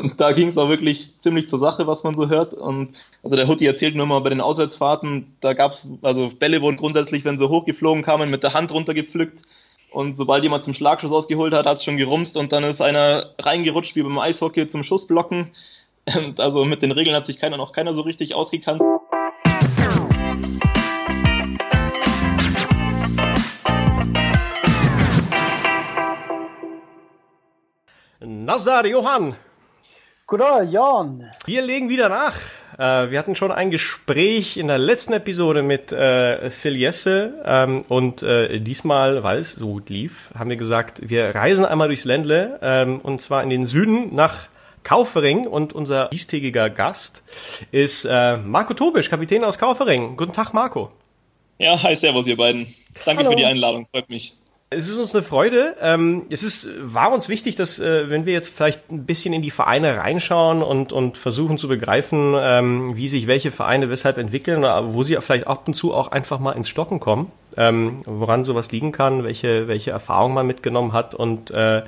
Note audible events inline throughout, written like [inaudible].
Und da ging es auch wirklich ziemlich zur Sache, was man so hört. Und also der Hutti erzählt nur mal bei den Auswärtsfahrten, da gab es, also Bälle wurden grundsätzlich, wenn sie hochgeflogen kamen, mit der Hand runtergepflückt. Und sobald jemand zum Schlagschuss ausgeholt hat, hat es schon gerumst und dann ist einer reingerutscht wie beim Eishockey zum Schussblocken. [laughs] Und also mit den Regeln hat sich keiner noch keiner so richtig ausgekannt. Nazar, Johann. Gute, Jan. Wir legen wieder nach. Äh, wir hatten schon ein Gespräch in der letzten Episode mit äh, Phil Jesse ähm, und äh, diesmal, weil es so gut lief, haben wir gesagt, wir reisen einmal durchs Ländle ähm, und zwar in den Süden nach Kaufering und unser diestägiger Gast ist Marco Tobisch, Kapitän aus Kaufering. Guten Tag, Marco. Ja, hi, servus ihr beiden. Danke Hallo. für die Einladung, freut mich. Es ist uns eine Freude. Ähm, es ist, war uns wichtig, dass, äh, wenn wir jetzt vielleicht ein bisschen in die Vereine reinschauen und, und versuchen zu begreifen, ähm, wie sich welche Vereine weshalb entwickeln, wo sie vielleicht ab und zu auch einfach mal ins Stocken kommen, ähm, woran sowas liegen kann, welche, welche Erfahrungen man mitgenommen hat und äh,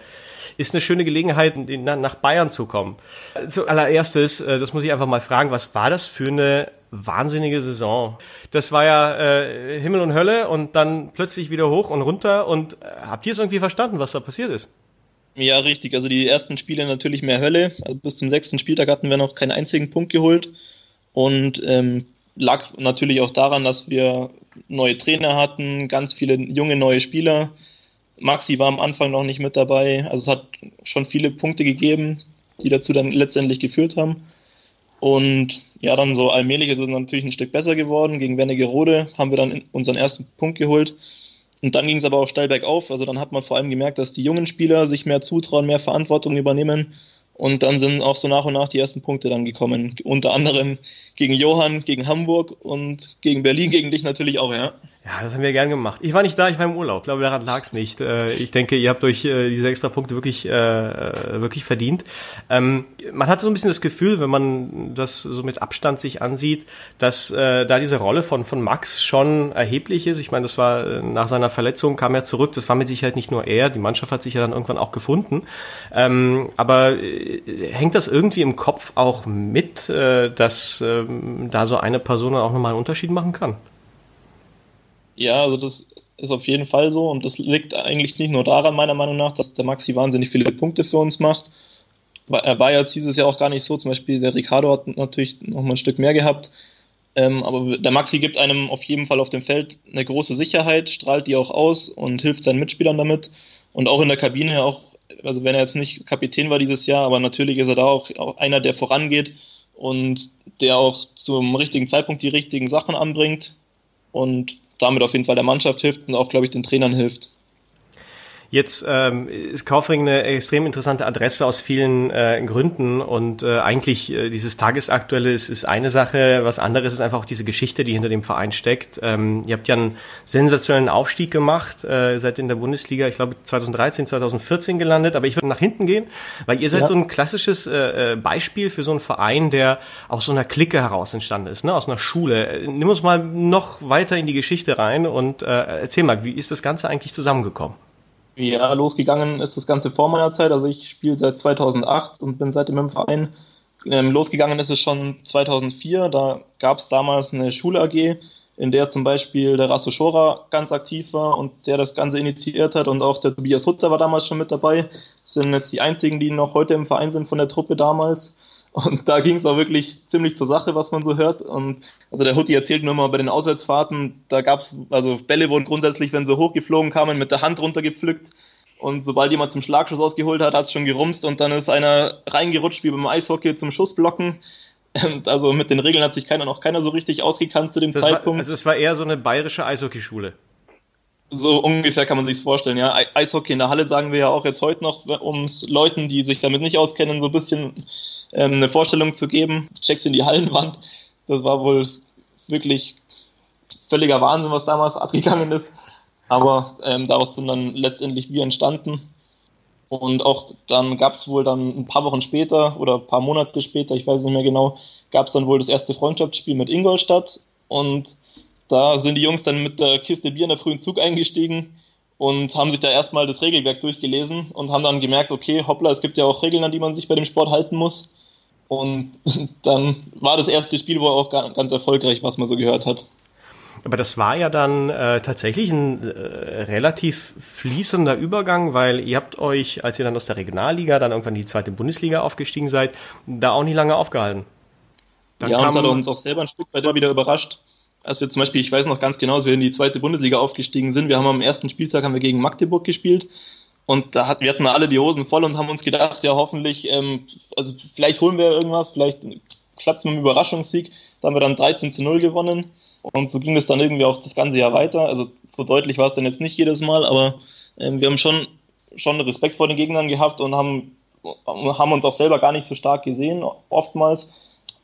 ist eine schöne Gelegenheit, nach Bayern zu kommen. Zuallererstes, äh, das muss ich einfach mal fragen, was war das für eine wahnsinnige Saison. Das war ja äh, Himmel und Hölle und dann plötzlich wieder hoch und runter. Und äh, habt ihr es irgendwie verstanden, was da passiert ist? Ja, richtig. Also die ersten Spiele natürlich mehr Hölle. Also bis zum sechsten Spieltag hatten wir noch keinen einzigen Punkt geholt. Und ähm, lag natürlich auch daran, dass wir neue Trainer hatten, ganz viele junge neue Spieler. Maxi war am Anfang noch nicht mit dabei. Also es hat schon viele Punkte gegeben, die dazu dann letztendlich geführt haben. Und ja, dann so allmählich ist es natürlich ein Stück besser geworden. Gegen Wernigerode haben wir dann unseren ersten Punkt geholt. Und dann ging es aber auch steil bergauf. Also dann hat man vor allem gemerkt, dass die jungen Spieler sich mehr zutrauen, mehr Verantwortung übernehmen. Und dann sind auch so nach und nach die ersten Punkte dann gekommen. Unter anderem gegen Johann, gegen Hamburg und gegen Berlin, gegen dich natürlich auch, ja. Ja, das haben wir gern gemacht. Ich war nicht da, ich war im Urlaub. Ich glaube, daran lag es nicht. Äh, ich denke, ihr habt euch äh, diese extra Punkte wirklich, äh, wirklich verdient. Ähm, man hat so ein bisschen das Gefühl, wenn man das so mit Abstand sich ansieht, dass da diese Rolle von, von Max schon erheblich ist. Ich meine, das war nach seiner Verletzung, kam er zurück. Das war mit Sicherheit nicht nur er. Die Mannschaft hat sich ja dann irgendwann auch gefunden. Ähm, aber hängt das irgendwie im Kopf auch mit, dass ähm, da so eine Person auch nochmal einen Unterschied machen kann? Ja, also das ist auf jeden Fall so und das liegt eigentlich nicht nur daran, meiner Meinung nach, dass der Maxi wahnsinnig viele Punkte für uns macht. Er war jetzt dieses Jahr auch gar nicht so, zum Beispiel der Ricardo hat natürlich noch mal ein Stück mehr gehabt, ähm, aber der Maxi gibt einem auf jeden Fall auf dem Feld eine große Sicherheit, strahlt die auch aus und hilft seinen Mitspielern damit. Und auch in der Kabine auch, also wenn er jetzt nicht Kapitän war dieses Jahr, aber natürlich ist er da auch, auch einer, der vorangeht und der auch zum richtigen Zeitpunkt die richtigen Sachen anbringt. Und damit auf jeden Fall der Mannschaft hilft und auch, glaube ich, den Trainern hilft. Jetzt ähm, ist Kaufring eine extrem interessante Adresse aus vielen äh, Gründen und äh, eigentlich äh, dieses Tagesaktuelle ist, ist eine Sache, was anderes ist einfach auch diese Geschichte, die hinter dem Verein steckt. Ähm, ihr habt ja einen sensationellen Aufstieg gemacht, äh, seid in der Bundesliga, ich glaube 2013, 2014 gelandet, aber ich würde nach hinten gehen, weil ihr seid ja. so ein klassisches äh, äh, Beispiel für so einen Verein, der aus so einer Clique heraus entstanden ist, ne, aus einer Schule. Nimm uns mal noch weiter in die Geschichte rein und äh, erzähl mal, wie ist das Ganze eigentlich zusammengekommen? Ja, losgegangen ist das Ganze vor meiner Zeit. Also ich spiele seit 2008 und bin seitdem im Verein. Ähm, losgegangen ist es schon 2004. Da gab es damals eine Schule AG, in der zum Beispiel der Rasso Schora ganz aktiv war und der das Ganze initiiert hat und auch der Tobias Hutter war damals schon mit dabei. Das sind jetzt die einzigen, die noch heute im Verein sind von der Truppe damals. Und da ging es auch wirklich ziemlich zur Sache, was man so hört. Und also der Hutti erzählt nur mal bei den Auswärtsfahrten, da gab es, also Bälle wurden grundsätzlich, wenn sie hochgeflogen kamen, mit der Hand runtergepflückt. Und sobald jemand zum Schlagschuss ausgeholt hat, hat es schon gerumst und dann ist einer reingerutscht wie beim Eishockey zum Schussblocken. Und also mit den Regeln hat sich keiner noch keiner so richtig ausgekannt zu dem das Zeitpunkt. War, also es war eher so eine bayerische Eishockeyschule. So ungefähr kann man sich's vorstellen, ja. Eishockey in der Halle sagen wir ja auch jetzt heute noch, um Leuten, die sich damit nicht auskennen, so ein bisschen ähm, eine Vorstellung zu geben. Checks in die Hallenwand. Das war wohl wirklich völliger Wahnsinn, was damals abgegangen ist. Aber ähm, daraus sind dann letztendlich wir entstanden. Und auch dann gab es wohl dann ein paar Wochen später oder ein paar Monate später, ich weiß nicht mehr genau, gab es dann wohl das erste Freundschaftsspiel mit Ingolstadt. Und da sind die Jungs dann mit der Kiste Bier in der frühen Zug eingestiegen und haben sich da erstmal das Regelwerk durchgelesen und haben dann gemerkt, okay, hoppla, es gibt ja auch Regeln, an die man sich bei dem Sport halten muss. Und [laughs] dann war das erste Spiel wohl auch ganz erfolgreich, was man so gehört hat. Aber das war ja dann äh, tatsächlich ein äh, relativ fließender Übergang, weil ihr habt euch, als ihr dann aus der Regionalliga dann irgendwann die zweite Bundesliga aufgestiegen seid, da auch nicht lange aufgehalten. Dann ja, uns hat uns auch selber ein Stück weit wieder überrascht. Als wir zum Beispiel, ich weiß noch ganz genau, als wir in die zweite Bundesliga aufgestiegen sind, wir haben am ersten Spieltag haben wir gegen Magdeburg gespielt und da hatten wir hatten alle die Hosen voll und haben uns gedacht, ja hoffentlich, ähm, also vielleicht holen wir irgendwas, vielleicht klappt es mit einem Überraschungssieg. Da haben wir dann 13 zu 0 gewonnen und so ging es dann irgendwie auch das ganze Jahr weiter. Also so deutlich war es dann jetzt nicht jedes Mal, aber ähm, wir haben schon, schon Respekt vor den Gegnern gehabt und haben, haben uns auch selber gar nicht so stark gesehen, oftmals.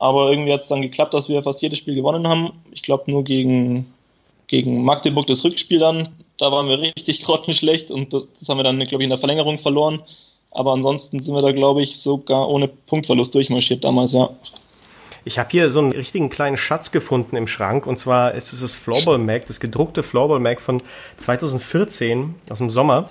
Aber irgendwie hat es dann geklappt, dass wir fast jedes Spiel gewonnen haben. Ich glaube nur gegen, gegen Magdeburg das Rückspiel dann. Da waren wir richtig [laughs] grottenschlecht und das haben wir dann, glaube ich, in der Verlängerung verloren. Aber ansonsten sind wir da, glaube ich, sogar ohne Punktverlust durchmarschiert damals, ja. Ich habe hier so einen richtigen kleinen Schatz gefunden im Schrank und zwar ist es das Floorball Mag, das gedruckte Floorball Mag von 2014 aus dem Sommer.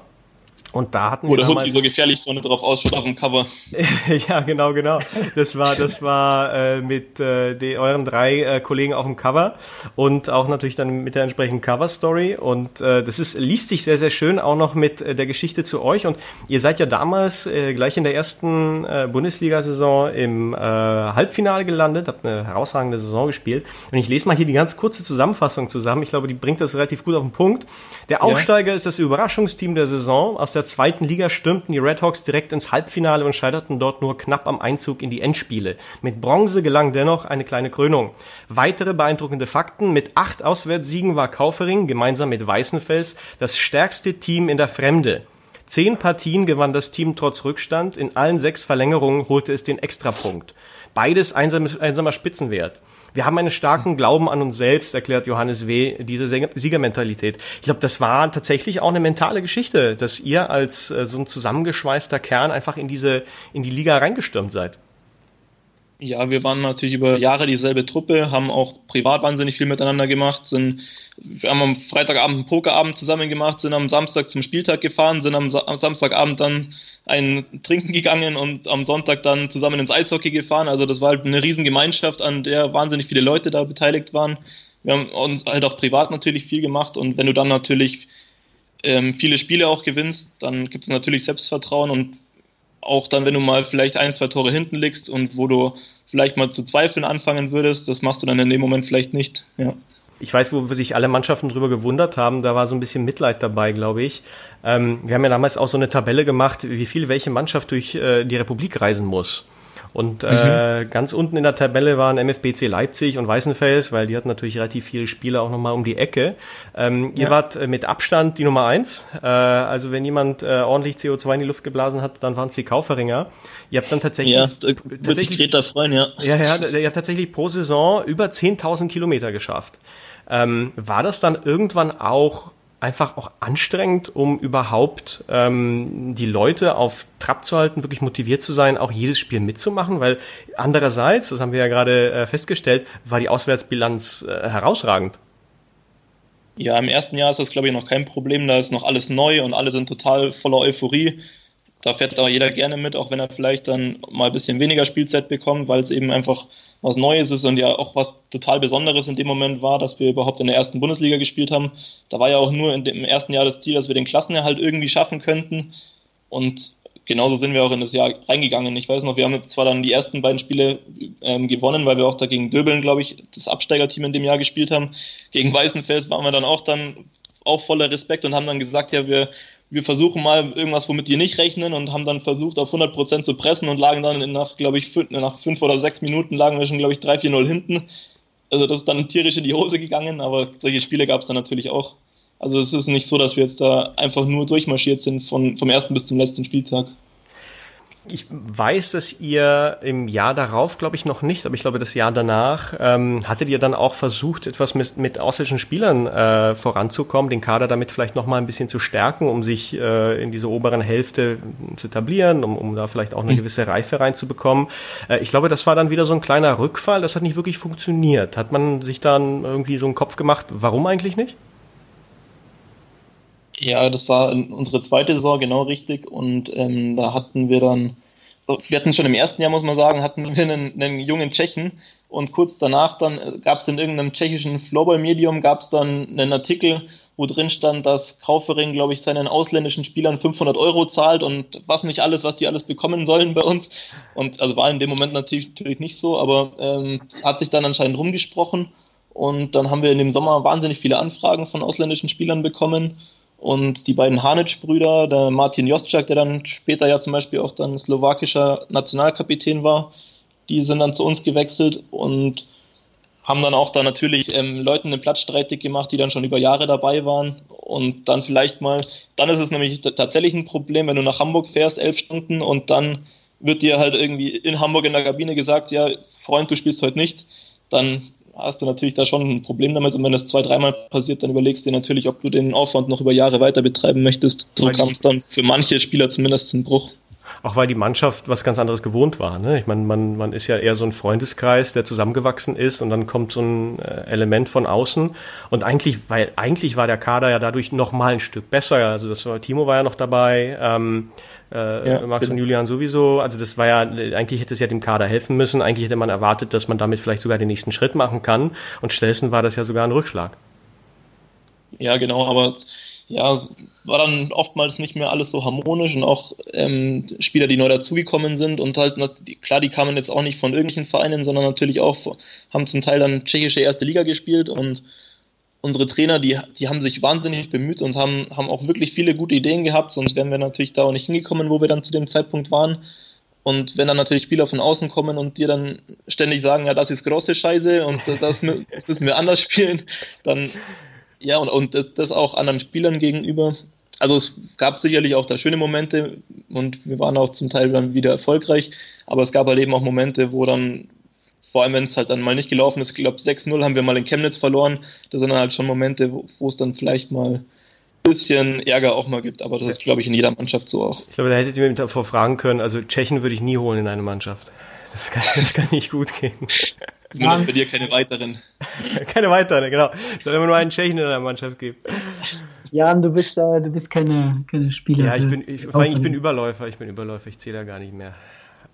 Und da hatten Wo wir der Hund so gefährlich vorne drauf ausschaut auf dem Cover. [laughs] ja, genau, genau. Das war, das war äh, mit äh, die, euren drei äh, Kollegen auf dem Cover und auch natürlich dann mit der entsprechenden Cover Story. Und äh, das ist liest sich sehr, sehr schön auch noch mit äh, der Geschichte zu euch. Und ihr seid ja damals äh, gleich in der ersten äh, Bundesliga-Saison im äh, Halbfinale gelandet, habt eine herausragende Saison gespielt. Und ich lese mal hier die ganz kurze Zusammenfassung zusammen. Ich glaube, die bringt das relativ gut auf den Punkt. Der Aufsteiger ja. ist das Überraschungsteam der Saison aus der zweiten Liga stürmten die Redhawks direkt ins Halbfinale und scheiterten dort nur knapp am Einzug in die Endspiele. Mit Bronze gelang dennoch eine kleine Krönung. Weitere beeindruckende Fakten. Mit acht Auswärtssiegen war Kaufering gemeinsam mit Weißenfels das stärkste Team in der Fremde. Zehn Partien gewann das Team trotz Rückstand. In allen sechs Verlängerungen holte es den Extrapunkt. Beides einsamer Spitzenwert. Wir haben einen starken Glauben an uns selbst, erklärt Johannes W., diese Siegermentalität. Ich glaube, das war tatsächlich auch eine mentale Geschichte, dass ihr als äh, so ein zusammengeschweißter Kern einfach in diese, in die Liga reingestürmt seid. Ja, wir waren natürlich über Jahre dieselbe Truppe, haben auch privat wahnsinnig viel miteinander gemacht, sind, wir haben am Freitagabend einen Pokerabend zusammen gemacht, sind am Samstag zum Spieltag gefahren, sind am, am Samstagabend dann ein Trinken gegangen und am Sonntag dann zusammen ins Eishockey gefahren. Also das war halt eine Riesengemeinschaft, an der wahnsinnig viele Leute da beteiligt waren. Wir haben uns halt auch privat natürlich viel gemacht und wenn du dann natürlich ähm, viele Spiele auch gewinnst, dann gibt es natürlich Selbstvertrauen und auch dann, wenn du mal vielleicht ein, zwei Tore hinten liegst und wo du vielleicht mal zu zweifeln anfangen würdest, das machst du dann in dem Moment vielleicht nicht. Ja. Ich weiß, wo sich alle Mannschaften drüber gewundert haben, da war so ein bisschen Mitleid dabei, glaube ich. Ähm, wir haben ja damals auch so eine Tabelle gemacht, wie viel welche Mannschaft durch äh, die Republik reisen muss. Und äh, mhm. ganz unten in der Tabelle waren MFBC Leipzig und Weißenfels, weil die hatten natürlich relativ viele Spieler auch nochmal um die Ecke. Ähm, ja. Ihr wart äh, mit Abstand die Nummer eins. Äh, also wenn jemand äh, ordentlich CO2 in die Luft geblasen hat, dann waren es die Kauferinger. Ihr habt dann tatsächlich... Ja, tatsächlich Greta freuen, ja. Ja, ja, ihr habt tatsächlich pro Saison über 10.000 Kilometer geschafft. Ähm, war das dann irgendwann auch einfach auch anstrengend, um überhaupt ähm, die Leute auf Trab zu halten, wirklich motiviert zu sein, auch jedes Spiel mitzumachen, weil andererseits, das haben wir ja gerade äh, festgestellt, war die Auswärtsbilanz äh, herausragend. Ja, im ersten Jahr ist das, glaube ich, noch kein Problem. Da ist noch alles neu und alle sind total voller Euphorie. Da fährt aber jeder gerne mit, auch wenn er vielleicht dann mal ein bisschen weniger Spielzeit bekommt, weil es eben einfach was Neues ist und ja auch was total Besonderes in dem Moment war, dass wir überhaupt in der ersten Bundesliga gespielt haben. Da war ja auch nur dem ersten Jahr das Ziel, dass wir den Klassenerhalt irgendwie schaffen könnten. Und genauso sind wir auch in das Jahr reingegangen. Ich weiß noch, wir haben zwar dann die ersten beiden Spiele ähm, gewonnen, weil wir auch dagegen Döbeln, glaube ich, das Absteigerteam in dem Jahr gespielt haben. Gegen Weißenfels waren wir dann auch dann auch voller Respekt und haben dann gesagt, ja, wir wir versuchen mal irgendwas, womit die nicht rechnen und haben dann versucht, auf 100% zu pressen und lagen dann nach, glaube ich, fünf, nach fünf oder sechs Minuten lagen wir schon, glaube ich, 3-4-0 hinten. Also das ist dann tierisch in die Hose gegangen, aber solche Spiele gab es dann natürlich auch. Also es ist nicht so, dass wir jetzt da einfach nur durchmarschiert sind von, vom ersten bis zum letzten Spieltag ich weiß, dass ihr im Jahr darauf, glaube ich, noch nicht, aber ich glaube, das Jahr danach, ähm, hattet ihr dann auch versucht, etwas mit, mit ausländischen Spielern äh, voranzukommen, den Kader damit vielleicht noch mal ein bisschen zu stärken, um sich äh, in diese oberen Hälfte zu etablieren, um, um da vielleicht auch eine mhm. gewisse Reife reinzubekommen. Äh, ich glaube, das war dann wieder so ein kleiner Rückfall, das hat nicht wirklich funktioniert. Hat man sich dann irgendwie so einen Kopf gemacht, warum eigentlich nicht? Ja, das war unsere zweite Saison, genau richtig. Und ähm, da hatten wir dann, wir hatten schon im ersten Jahr, muss man sagen, hatten wir einen, einen jungen Tschechen. Und kurz danach dann gab es in irgendeinem tschechischen Floorball-Medium, gab es dann einen Artikel, wo drin stand, dass Kaufering, glaube ich, seinen ausländischen Spielern 500 Euro zahlt und was nicht alles, was die alles bekommen sollen bei uns. Und also war in dem Moment natürlich, natürlich nicht so, aber ähm, hat sich dann anscheinend rumgesprochen. Und dann haben wir in dem Sommer wahnsinnig viele Anfragen von ausländischen Spielern bekommen. Und die beiden Hanic-Brüder, der Martin Jostschak, der dann später ja zum Beispiel auch dann slowakischer Nationalkapitän war, die sind dann zu uns gewechselt und haben dann auch da natürlich ähm, Leuten den Platz streitig gemacht, die dann schon über Jahre dabei waren. Und dann vielleicht mal, dann ist es nämlich tatsächlich ein Problem, wenn du nach Hamburg fährst, elf Stunden und dann wird dir halt irgendwie in Hamburg in der Kabine gesagt, ja, Freund, du spielst heute nicht, dann hast du natürlich da schon ein Problem damit. Und wenn das zwei, dreimal passiert, dann überlegst du dir natürlich, ob du den Aufwand noch über Jahre weiter betreiben möchtest. So kam es dann für manche Spieler zumindest zum Bruch. Auch weil die Mannschaft was ganz anderes gewohnt war. Ne? Ich meine, man, man ist ja eher so ein Freundeskreis, der zusammengewachsen ist und dann kommt so ein äh, Element von außen. Und eigentlich, weil eigentlich war der Kader ja dadurch noch mal ein Stück besser. Also das war, Timo war ja noch dabei, ähm, äh, ja, Max und Julian sowieso. Also das war ja, eigentlich hätte es ja dem Kader helfen müssen. Eigentlich hätte man erwartet, dass man damit vielleicht sogar den nächsten Schritt machen kann. Und stattdessen war das ja sogar ein Rückschlag. Ja, genau, aber ja, war dann oftmals nicht mehr alles so harmonisch und auch ähm, Spieler, die neu dazugekommen sind und halt, klar, die kamen jetzt auch nicht von irgendwelchen Vereinen, sondern natürlich auch, haben zum Teil dann tschechische erste Liga gespielt und unsere Trainer, die, die haben sich wahnsinnig bemüht und haben, haben auch wirklich viele gute Ideen gehabt, sonst wären wir natürlich da auch nicht hingekommen, wo wir dann zu dem Zeitpunkt waren. Und wenn dann natürlich Spieler von außen kommen und dir dann ständig sagen, ja, das ist große Scheiße und [laughs] das, das müssen wir anders spielen, dann ja, und, und das auch anderen Spielern gegenüber. Also es gab sicherlich auch da schöne Momente und wir waren auch zum Teil dann wieder erfolgreich, aber es gab halt eben auch Momente, wo dann, vor allem wenn es halt dann mal nicht gelaufen ist, ich glaube 6-0 haben wir mal in Chemnitz verloren, das sind dann halt schon Momente, wo, es dann vielleicht mal ein bisschen Ärger auch mal gibt, aber das ist, glaube ich, in jeder Mannschaft so auch. Ich glaube, da hättet ihr mir davor fragen können, also Tschechen würde ich nie holen in eine Mannschaft. Das kann, das kann nicht gut gehen. Zumindest bei dir keine weiteren. [laughs] keine weiteren, genau. Es soll immer nur einen Tschechen in der Mannschaft geben. Jan, du bist, äh, du bist keine, keine Spieler. Ja, ich bin, ich, vor allem, ich bin Überläufer, ich bin Überläufer, ich zähle ja gar nicht mehr.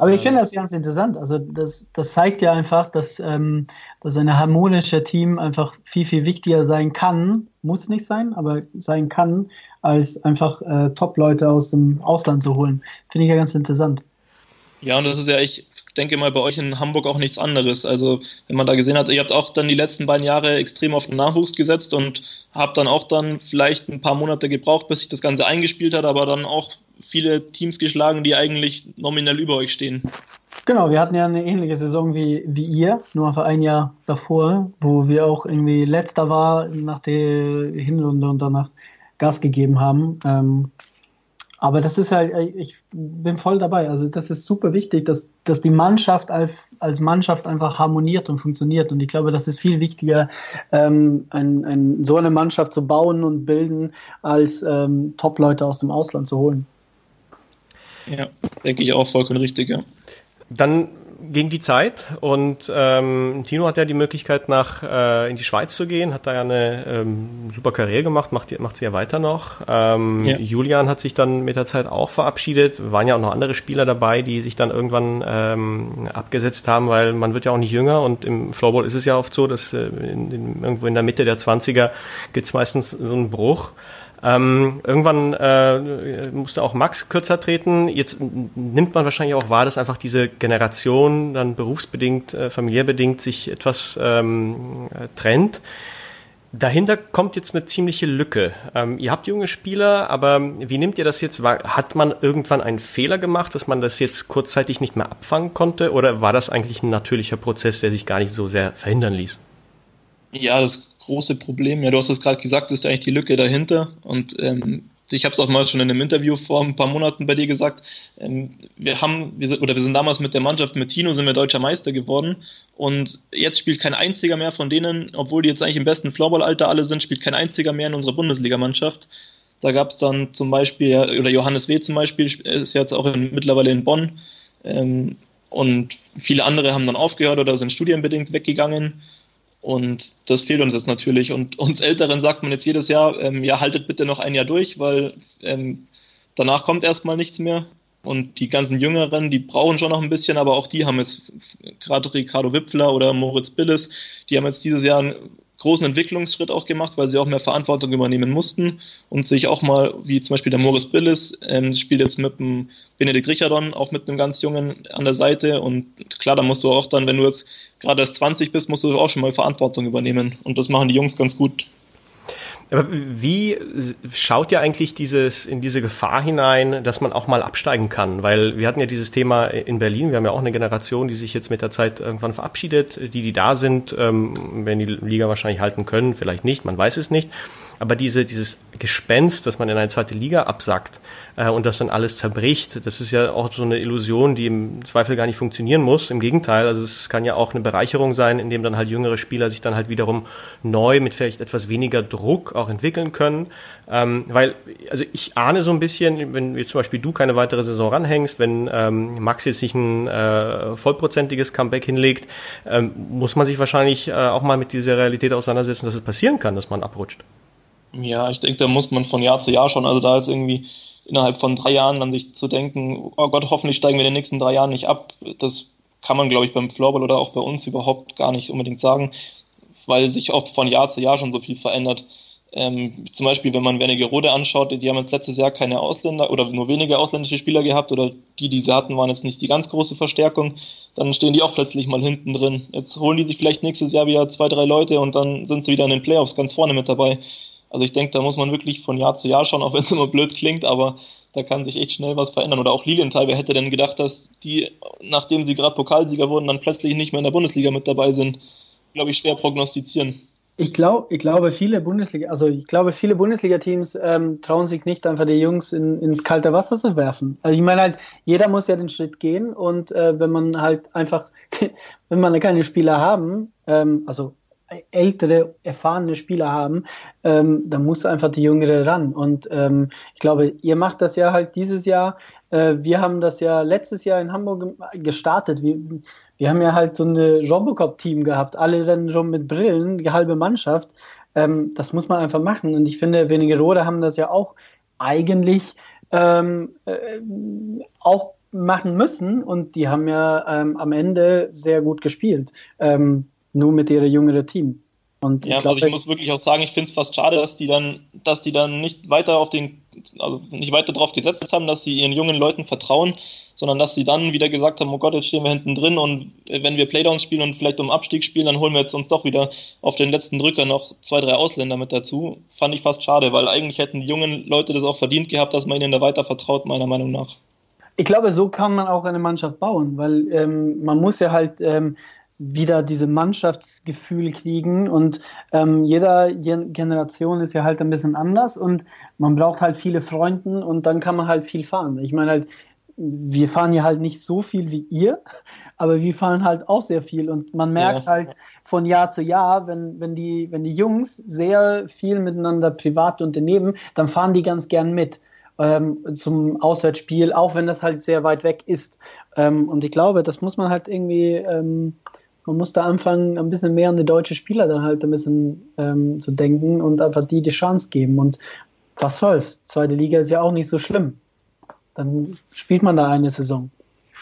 Aber ich finde das ganz interessant. Also das, das zeigt ja einfach, dass, ähm, dass ein harmonischer Team einfach viel, viel wichtiger sein kann, muss nicht sein, aber sein kann, als einfach äh, Top-Leute aus dem Ausland zu holen. Finde ich ja ganz interessant. Ja, und das ist ja echt denke mal, bei euch in Hamburg auch nichts anderes. Also, wenn man da gesehen hat, ihr habt auch dann die letzten beiden Jahre extrem auf den Nachwuchs gesetzt und habt dann auch dann vielleicht ein paar Monate gebraucht, bis sich das Ganze eingespielt hat, aber dann auch viele Teams geschlagen, die eigentlich nominell über euch stehen. Genau, wir hatten ja eine ähnliche Saison wie, wie ihr, nur einfach ein Jahr davor, wo wir auch irgendwie letzter war nach der Hinrunde und danach Gas gegeben haben. Ähm, aber das ist halt, ich bin voll dabei. Also das ist super wichtig, dass, dass die Mannschaft als, als Mannschaft einfach harmoniert und funktioniert. Und ich glaube, das ist viel wichtiger, ähm, ein, ein, so eine Mannschaft zu bauen und bilden, als ähm, Top-Leute aus dem Ausland zu holen. Ja, denke ich auch vollkommen richtig, ja. Dann ging die Zeit und ähm, Tino hat ja die Möglichkeit, nach äh, in die Schweiz zu gehen, hat da ja eine ähm, super Karriere gemacht, macht, macht sie ja weiter noch. Ähm, ja. Julian hat sich dann mit der Zeit auch verabschiedet. Waren ja auch noch andere Spieler dabei, die sich dann irgendwann ähm, abgesetzt haben, weil man wird ja auch nicht jünger und im Floorball ist es ja oft so, dass äh, in, in, irgendwo in der Mitte der 20er gibt's meistens so einen Bruch. Ähm, irgendwann äh, musste auch Max kürzer treten. Jetzt nimmt man wahrscheinlich auch wahr, dass einfach diese Generation dann berufsbedingt, äh, familiärbedingt sich etwas ähm, äh, trennt. Dahinter kommt jetzt eine ziemliche Lücke. Ähm, ihr habt junge Spieler, aber wie nehmt ihr das jetzt? War, hat man irgendwann einen Fehler gemacht, dass man das jetzt kurzzeitig nicht mehr abfangen konnte? Oder war das eigentlich ein natürlicher Prozess, der sich gar nicht so sehr verhindern ließ? Ja, das große Problem. Ja, du hast es gerade gesagt, ist eigentlich die Lücke dahinter. Und ähm, ich habe es auch mal schon in einem Interview vor ein paar Monaten bei dir gesagt. Ähm, wir haben, wir, oder wir sind damals mit der Mannschaft mit Tino sind wir deutscher Meister geworden. Und jetzt spielt kein einziger mehr von denen, obwohl die jetzt eigentlich im besten Floorball-Alter alle sind, spielt kein einziger mehr in unserer Bundesligamannschaft. Da gab es dann zum Beispiel, oder Johannes W. zum Beispiel, ist jetzt auch in, mittlerweile in Bonn. Ähm, und viele andere haben dann aufgehört oder sind studienbedingt weggegangen. Und das fehlt uns jetzt natürlich. Und uns Älteren sagt man jetzt jedes Jahr, ähm, ja, haltet bitte noch ein Jahr durch, weil ähm, danach kommt erstmal nichts mehr. Und die ganzen Jüngeren, die brauchen schon noch ein bisschen, aber auch die haben jetzt, gerade Ricardo Wipfler oder Moritz Billes, die haben jetzt dieses Jahr einen großen Entwicklungsschritt auch gemacht, weil sie auch mehr Verantwortung übernehmen mussten und sich auch mal, wie zum Beispiel der Moritz Billes, ähm, spielt jetzt mit dem Benedikt Richardon, auch mit einem ganz Jungen an der Seite. Und klar, da musst du auch dann, wenn du jetzt gerade erst 20 bist, musst du auch schon mal Verantwortung übernehmen. Und das machen die Jungs ganz gut. Aber wie schaut ihr eigentlich dieses, in diese Gefahr hinein, dass man auch mal absteigen kann? Weil wir hatten ja dieses Thema in Berlin, wir haben ja auch eine Generation, die sich jetzt mit der Zeit irgendwann verabschiedet, die, die da sind, ähm, werden die Liga wahrscheinlich halten können, vielleicht nicht, man weiß es nicht. Aber diese, dieses Gespenst, dass man in eine zweite Liga absackt äh, und das dann alles zerbricht, das ist ja auch so eine Illusion, die im Zweifel gar nicht funktionieren muss. Im Gegenteil, also es kann ja auch eine Bereicherung sein, indem dann halt jüngere Spieler sich dann halt wiederum neu mit vielleicht etwas weniger Druck auch entwickeln können. Ähm, weil, also ich ahne so ein bisschen, wenn jetzt zum Beispiel du keine weitere Saison ranhängst, wenn ähm, Max jetzt nicht ein äh, vollprozentiges Comeback hinlegt, ähm, muss man sich wahrscheinlich äh, auch mal mit dieser Realität auseinandersetzen, dass es passieren kann, dass man abrutscht. Ja, ich denke, da muss man von Jahr zu Jahr schon, also da ist irgendwie innerhalb von drei Jahren an sich zu denken, oh Gott, hoffentlich steigen wir in den nächsten drei Jahren nicht ab. Das kann man, glaube ich, beim Floorball oder auch bei uns überhaupt gar nicht unbedingt sagen, weil sich oft von Jahr zu Jahr schon so viel verändert. Ähm, zum Beispiel, wenn man Wernigerode anschaut, die haben jetzt letztes Jahr keine Ausländer oder nur wenige ausländische Spieler gehabt oder die, die sie hatten, waren jetzt nicht die ganz große Verstärkung. Dann stehen die auch plötzlich mal hinten drin. Jetzt holen die sich vielleicht nächstes Jahr wieder zwei, drei Leute und dann sind sie wieder in den Playoffs ganz vorne mit dabei. Also ich denke, da muss man wirklich von Jahr zu Jahr schauen, auch wenn es immer blöd klingt, aber da kann sich echt schnell was verändern. Oder auch Lilienthal, wer hätte denn gedacht, dass die, nachdem sie gerade Pokalsieger wurden, dann plötzlich nicht mehr in der Bundesliga mit dabei sind? Glaube ich, schwer prognostizieren. Ich glaube, ich glaube, viele Bundesliga, also ich glaube, viele Bundesliga-Teams ähm, trauen sich nicht einfach die Jungs in, ins kalte Wasser zu werfen. Also ich meine halt, jeder muss ja den Schritt gehen und äh, wenn man halt einfach, [laughs] wenn man keine Spieler haben, ähm, also ältere, erfahrene Spieler haben, ähm, dann muss einfach die Jüngere ran. Und ähm, ich glaube, ihr macht das ja halt dieses Jahr. Äh, wir haben das ja letztes Jahr in Hamburg gestartet. Wir, wir haben ja halt so eine Robocop-Team gehabt. Alle rennen rum mit Brillen, die halbe Mannschaft. Ähm, das muss man einfach machen. Und ich finde, wenige Rode haben das ja auch eigentlich ähm, äh, auch machen müssen und die haben ja ähm, am Ende sehr gut gespielt. Ähm, nur mit ihrer jüngeren Team. Und ja, ich, glaub, also ich muss wirklich auch sagen, ich finde es fast schade, dass die dann, dass die dann nicht weiter auf den, also nicht weiter darauf gesetzt haben, dass sie ihren jungen Leuten vertrauen, sondern dass sie dann wieder gesagt haben, oh Gott, jetzt stehen wir hinten drin und wenn wir Playdowns spielen und vielleicht um Abstieg spielen, dann holen wir jetzt uns doch wieder auf den letzten Drücker noch zwei, drei Ausländer mit dazu. Fand ich fast schade, weil eigentlich hätten die jungen Leute das auch verdient gehabt, dass man ihnen da weiter vertraut, meiner Meinung nach. Ich glaube, so kann man auch eine Mannschaft bauen, weil ähm, man muss ja halt ähm, wieder diese Mannschaftsgefühl kriegen und ähm, jeder Generation ist ja halt ein bisschen anders und man braucht halt viele Freunde und dann kann man halt viel fahren. Ich meine halt, wir fahren ja halt nicht so viel wie ihr, aber wir fahren halt auch sehr viel und man merkt ja. halt von Jahr zu Jahr, wenn, wenn, die, wenn die Jungs sehr viel miteinander privat unternehmen, dann fahren die ganz gern mit ähm, zum Auswärtsspiel, auch wenn das halt sehr weit weg ist. Ähm, und ich glaube, das muss man halt irgendwie ähm, man muss da anfangen, ein bisschen mehr an die deutschen Spieler dann halt ein bisschen ähm, zu denken und einfach die die Chance geben. Und was soll's? Zweite Liga ist ja auch nicht so schlimm. Dann spielt man da eine Saison.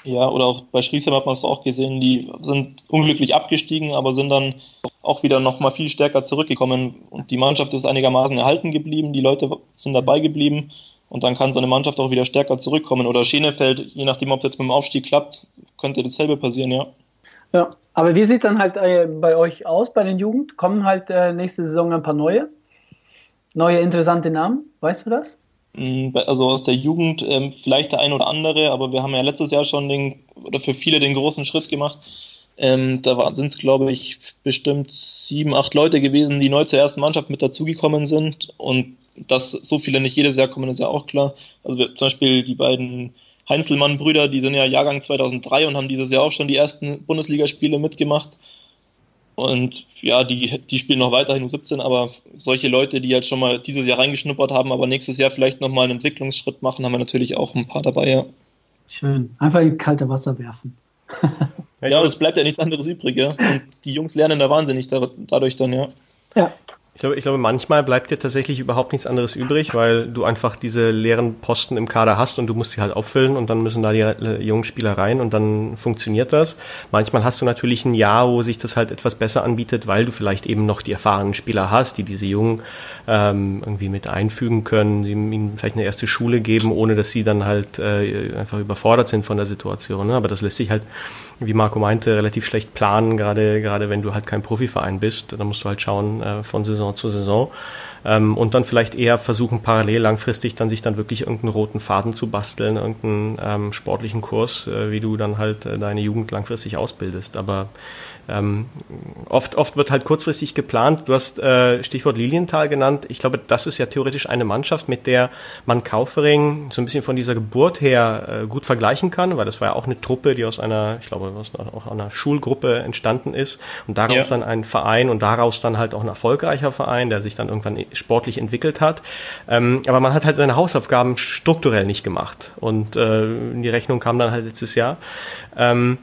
Ja, oder auch bei Schriesheim hat man es auch gesehen, die sind unglücklich abgestiegen, aber sind dann auch wieder nochmal viel stärker zurückgekommen. Und die Mannschaft ist einigermaßen erhalten geblieben, die Leute sind dabei geblieben. Und dann kann so eine Mannschaft auch wieder stärker zurückkommen. Oder Schenefeld, je nachdem, ob es jetzt mit dem Aufstieg klappt, könnte dasselbe passieren, ja. Ja, aber wie sieht dann halt äh, bei euch aus bei den Jugend? Kommen halt äh, nächste Saison ein paar neue? Neue interessante Namen? Weißt du das? Mm, also aus der Jugend ähm, vielleicht der ein oder andere, aber wir haben ja letztes Jahr schon den, oder für viele den großen Schritt gemacht. Ähm, da sind es, glaube ich, bestimmt sieben, acht Leute gewesen, die neu zur ersten Mannschaft mit dazugekommen sind. Und dass so viele nicht jedes Jahr kommen, ist ja auch klar. Also wir, zum Beispiel die beiden Heinzelmann-Brüder, die sind ja Jahrgang 2003 und haben dieses Jahr auch schon die ersten Bundesligaspiele mitgemacht. Und ja, die, die spielen noch weiterhin U17, aber solche Leute, die jetzt schon mal dieses Jahr reingeschnuppert haben, aber nächstes Jahr vielleicht nochmal einen Entwicklungsschritt machen, haben wir natürlich auch ein paar dabei, ja. Schön. Einfach in kalte Wasser werfen. [laughs] ja, es bleibt ja nichts anderes übrig, ja. Und die Jungs lernen da wahnsinnig dadurch dann, ja. Ja, ich glaube, ich glaube, manchmal bleibt dir tatsächlich überhaupt nichts anderes übrig, weil du einfach diese leeren Posten im Kader hast und du musst sie halt auffüllen und dann müssen da die jungen Spieler rein und dann funktioniert das. Manchmal hast du natürlich ein Jahr, wo sich das halt etwas besser anbietet, weil du vielleicht eben noch die erfahrenen Spieler hast, die diese Jungen ähm, irgendwie mit einfügen können, die ihnen vielleicht eine erste Schule geben, ohne dass sie dann halt äh, einfach überfordert sind von der Situation. Ne? Aber das lässt sich halt wie Marco meinte, relativ schlecht planen, gerade, gerade wenn du halt kein Profiverein bist. Dann musst du halt schauen äh, von Saison zu Saison. Ähm, und dann vielleicht eher versuchen, parallel langfristig dann sich dann wirklich irgendeinen roten Faden zu basteln, irgendeinen ähm, sportlichen Kurs, äh, wie du dann halt äh, deine Jugend langfristig ausbildest. Aber ähm, oft, oft wird halt kurzfristig geplant. Du hast äh, Stichwort Lilienthal genannt. Ich glaube, das ist ja theoretisch eine Mannschaft, mit der man Kaufering so ein bisschen von dieser Geburt her äh, gut vergleichen kann, weil das war ja auch eine Truppe, die aus einer, ich glaube, aus auch einer Schulgruppe entstanden ist und daraus ja. dann ein Verein und daraus dann halt auch ein erfolgreicher Verein, der sich dann irgendwann sportlich entwickelt hat. Ähm, aber man hat halt seine Hausaufgaben strukturell nicht gemacht und äh, die Rechnung kam dann halt letztes Jahr. Ähm,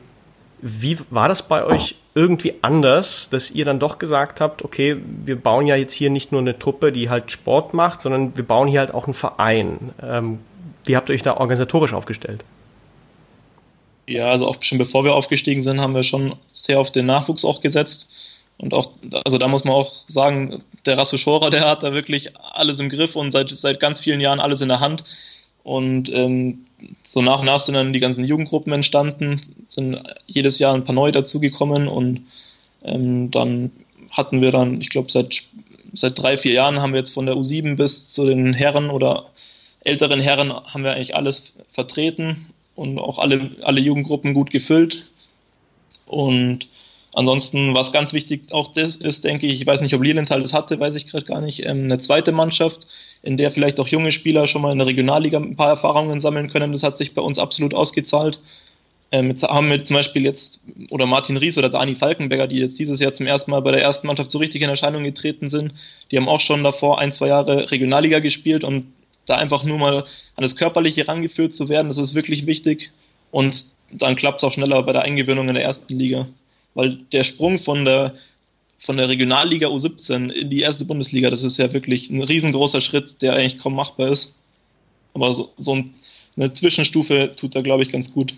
wie war das bei euch irgendwie anders, dass ihr dann doch gesagt habt, okay, wir bauen ja jetzt hier nicht nur eine Truppe, die halt Sport macht, sondern wir bauen hier halt auch einen Verein. Ähm, wie habt ihr euch da organisatorisch aufgestellt? Ja, also auch schon bevor wir aufgestiegen sind, haben wir schon sehr auf den Nachwuchs auch gesetzt. Und auch, also da muss man auch sagen, der Rasso Schora, der hat da wirklich alles im Griff und seit, seit ganz vielen Jahren alles in der Hand. Und ähm, so nach und nach sind dann die ganzen Jugendgruppen entstanden, sind jedes Jahr ein paar neue dazugekommen und ähm, dann hatten wir dann, ich glaube, seit, seit drei, vier Jahren haben wir jetzt von der U7 bis zu den Herren oder älteren Herren haben wir eigentlich alles vertreten und auch alle, alle Jugendgruppen gut gefüllt. Und ansonsten, was ganz wichtig auch das ist, denke ich, ich weiß nicht, ob Lilienthal das hatte, weiß ich gerade gar nicht, ähm, eine zweite Mannschaft, in der vielleicht auch junge Spieler schon mal in der Regionalliga ein paar Erfahrungen sammeln können. Das hat sich bei uns absolut ausgezahlt. Ähm, jetzt haben wir zum Beispiel jetzt, oder Martin Ries oder Dani Falkenberger, die jetzt dieses Jahr zum ersten Mal bei der ersten Mannschaft so richtig in Erscheinung getreten sind, die haben auch schon davor ein, zwei Jahre Regionalliga gespielt und da einfach nur mal an das Körperliche rangeführt zu werden, das ist wirklich wichtig. Und dann klappt es auch schneller bei der Eingewöhnung in der ersten Liga. Weil der Sprung von der von der Regionalliga U17 in die erste Bundesliga, das ist ja wirklich ein riesengroßer Schritt, der eigentlich kaum machbar ist. Aber so, so eine Zwischenstufe tut da, glaube ich, ganz gut.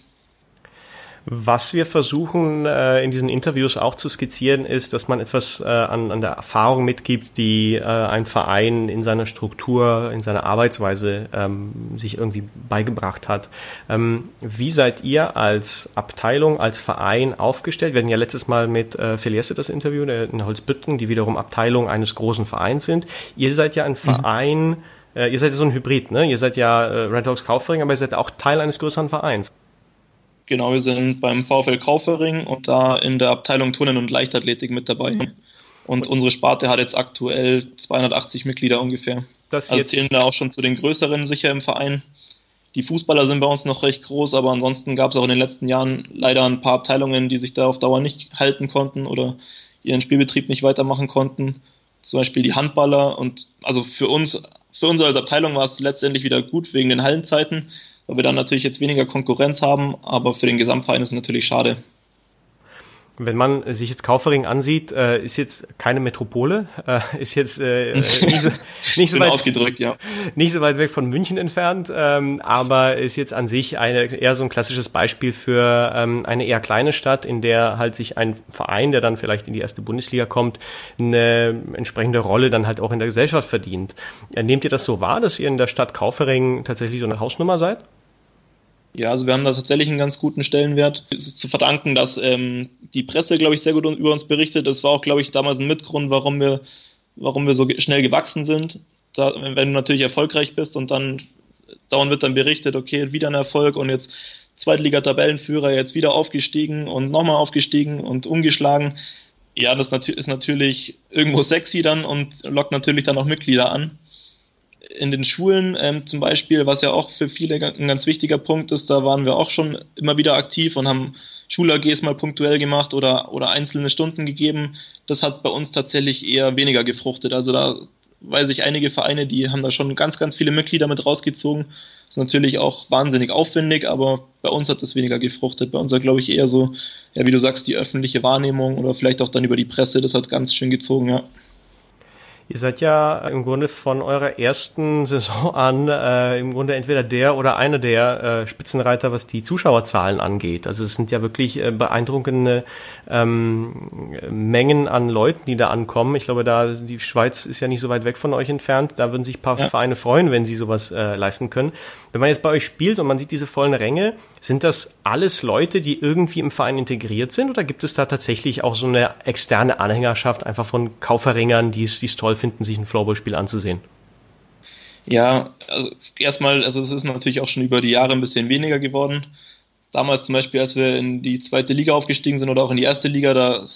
Was wir versuchen äh, in diesen Interviews auch zu skizzieren, ist, dass man etwas äh, an, an der Erfahrung mitgibt, die äh, ein Verein in seiner Struktur, in seiner Arbeitsweise ähm, sich irgendwie beigebracht hat. Ähm, wie seid ihr als Abteilung, als Verein aufgestellt? Wir hatten ja letztes Mal mit äh, Feliesse das Interview der, in Holzbütten, die wiederum Abteilung eines großen Vereins sind. Ihr seid ja ein mhm. Verein, mhm. äh, ihr seid ja so ein Hybrid, ne? Ihr seid ja äh, Red Hawks Kaufring, aber ihr seid auch Teil eines größeren Vereins. Genau, wir sind beim VfL Kaufering und da in der Abteilung Turnen und Leichtathletik mit dabei. Und unsere Sparte hat jetzt aktuell 280 Mitglieder ungefähr. Das also zählen da auch schon zu den größeren sicher im Verein. Die Fußballer sind bei uns noch recht groß, aber ansonsten gab es auch in den letzten Jahren leider ein paar Abteilungen, die sich da auf Dauer nicht halten konnten oder ihren Spielbetrieb nicht weitermachen konnten. Zum Beispiel die Handballer und also für uns, für uns als Abteilung war es letztendlich wieder gut wegen den Hallenzeiten weil wir dann natürlich jetzt weniger Konkurrenz haben, aber für den Gesamtverein ist es natürlich schade. Wenn man sich jetzt Kaufering ansieht, äh, ist jetzt keine Metropole, äh, ist jetzt äh, [laughs] nicht, so, nicht, so weit, ja. nicht so weit weg von München entfernt, ähm, aber ist jetzt an sich eine, eher so ein klassisches Beispiel für ähm, eine eher kleine Stadt, in der halt sich ein Verein, der dann vielleicht in die erste Bundesliga kommt, eine entsprechende Rolle dann halt auch in der Gesellschaft verdient. Nehmt ihr das so wahr, dass ihr in der Stadt Kaufering tatsächlich so eine Hausnummer seid? Ja, also wir haben da tatsächlich einen ganz guten Stellenwert. Es ist zu verdanken, dass ähm, die Presse, glaube ich, sehr gut über uns berichtet. Das war auch, glaube ich, damals ein Mitgrund, warum wir, warum wir so schnell gewachsen sind. Da, wenn du natürlich erfolgreich bist und dann dauernd wird dann berichtet, okay, wieder ein Erfolg und jetzt Zweitliga-Tabellenführer, jetzt wieder aufgestiegen und nochmal aufgestiegen und umgeschlagen. Ja, das ist natürlich irgendwo sexy dann und lockt natürlich dann auch Mitglieder an in den Schulen ähm, zum Beispiel, was ja auch für viele ein ganz wichtiger Punkt ist, da waren wir auch schon immer wieder aktiv und haben Schul-AGs mal punktuell gemacht oder, oder einzelne Stunden gegeben. Das hat bei uns tatsächlich eher weniger gefruchtet. Also da weiß ich einige Vereine, die haben da schon ganz, ganz viele Mitglieder mit rausgezogen. Das ist natürlich auch wahnsinnig aufwendig, aber bei uns hat das weniger gefruchtet. Bei uns hat, glaube ich, eher so, ja, wie du sagst, die öffentliche Wahrnehmung oder vielleicht auch dann über die Presse, das hat ganz schön gezogen, ja. Ihr seid ja im Grunde von eurer ersten [laughs] Saison an äh, im Grunde entweder der oder einer der äh, Spitzenreiter, was die Zuschauerzahlen angeht. Also es sind ja wirklich äh, beeindruckende ähm, Mengen an Leuten, die da ankommen. Ich glaube, da die Schweiz ist ja nicht so weit weg von euch entfernt. Da würden sich ein paar ja. Vereine freuen, wenn sie sowas äh, leisten können. Wenn man jetzt bei euch spielt und man sieht diese vollen Ränge, sind das alles Leute, die irgendwie im Verein integriert sind oder gibt es da tatsächlich auch so eine externe Anhängerschaft einfach von Kauferringern, die es, die es toll finden, sich ein Floorball-Spiel anzusehen? Ja, also erstmal, also es ist natürlich auch schon über die Jahre ein bisschen weniger geworden. Damals zum Beispiel, als wir in die zweite Liga aufgestiegen sind oder auch in die erste Liga, da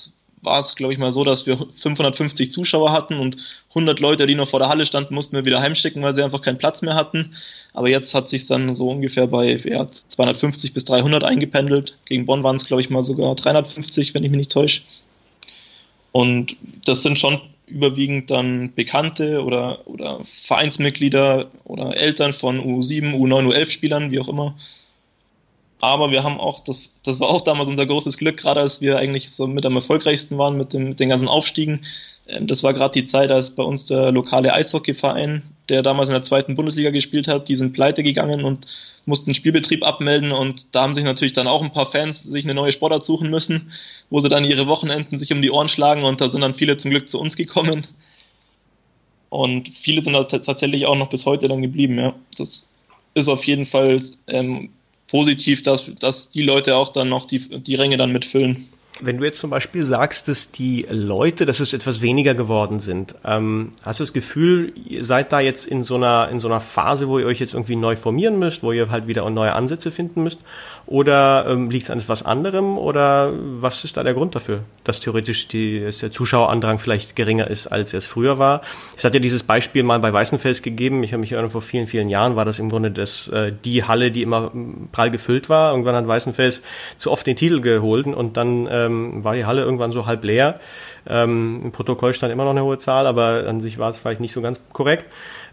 war es, glaube ich, mal so, dass wir 550 Zuschauer hatten und 100 Leute, die noch vor der Halle standen, mussten wir wieder heimschicken, weil sie einfach keinen Platz mehr hatten. Aber jetzt hat sich dann so ungefähr bei ja, 250 bis 300 eingependelt. Gegen Bonn waren es, glaube ich, mal sogar 350, wenn ich mich nicht täusche. Und das sind schon überwiegend dann Bekannte oder, oder Vereinsmitglieder oder Eltern von U7, U9, U11-Spielern, wie auch immer. Aber wir haben auch, das, das war auch damals unser großes Glück, gerade als wir eigentlich so mit am erfolgreichsten waren mit, dem, mit den ganzen Aufstiegen. Ähm, das war gerade die Zeit, als bei uns der lokale Eishockeyverein, der damals in der zweiten Bundesliga gespielt hat, die sind pleite gegangen und mussten Spielbetrieb abmelden und da haben sich natürlich dann auch ein paar Fans sich eine neue Sportart suchen müssen, wo sie dann ihre Wochenenden sich um die Ohren schlagen und da sind dann viele zum Glück zu uns gekommen. Und viele sind da tatsächlich auch noch bis heute dann geblieben, ja. Das ist auf jeden Fall ähm, positiv, dass, dass die Leute auch dann noch die, die Ränge dann mitfüllen. Wenn du jetzt zum Beispiel sagst, dass die Leute, dass es etwas weniger geworden sind, ähm, hast du das Gefühl, ihr seid da jetzt in so einer in so einer Phase, wo ihr euch jetzt irgendwie neu formieren müsst, wo ihr halt wieder neue Ansätze finden müsst? Oder ähm, liegt es an etwas anderem? Oder was ist da der Grund dafür, dass theoretisch die, dass der Zuschauerandrang vielleicht geringer ist, als es früher war? Es hat ja dieses Beispiel mal bei Weißenfels gegeben. Ich habe mich erinnert, vor vielen, vielen Jahren war das im Grunde das, äh, die Halle, die immer prall gefüllt war. Irgendwann hat Weißenfels zu oft den Titel geholt und dann ähm, war die Halle irgendwann so halb leer. Ähm, Im Protokoll stand immer noch eine hohe Zahl, aber an sich war es vielleicht nicht so ganz korrekt.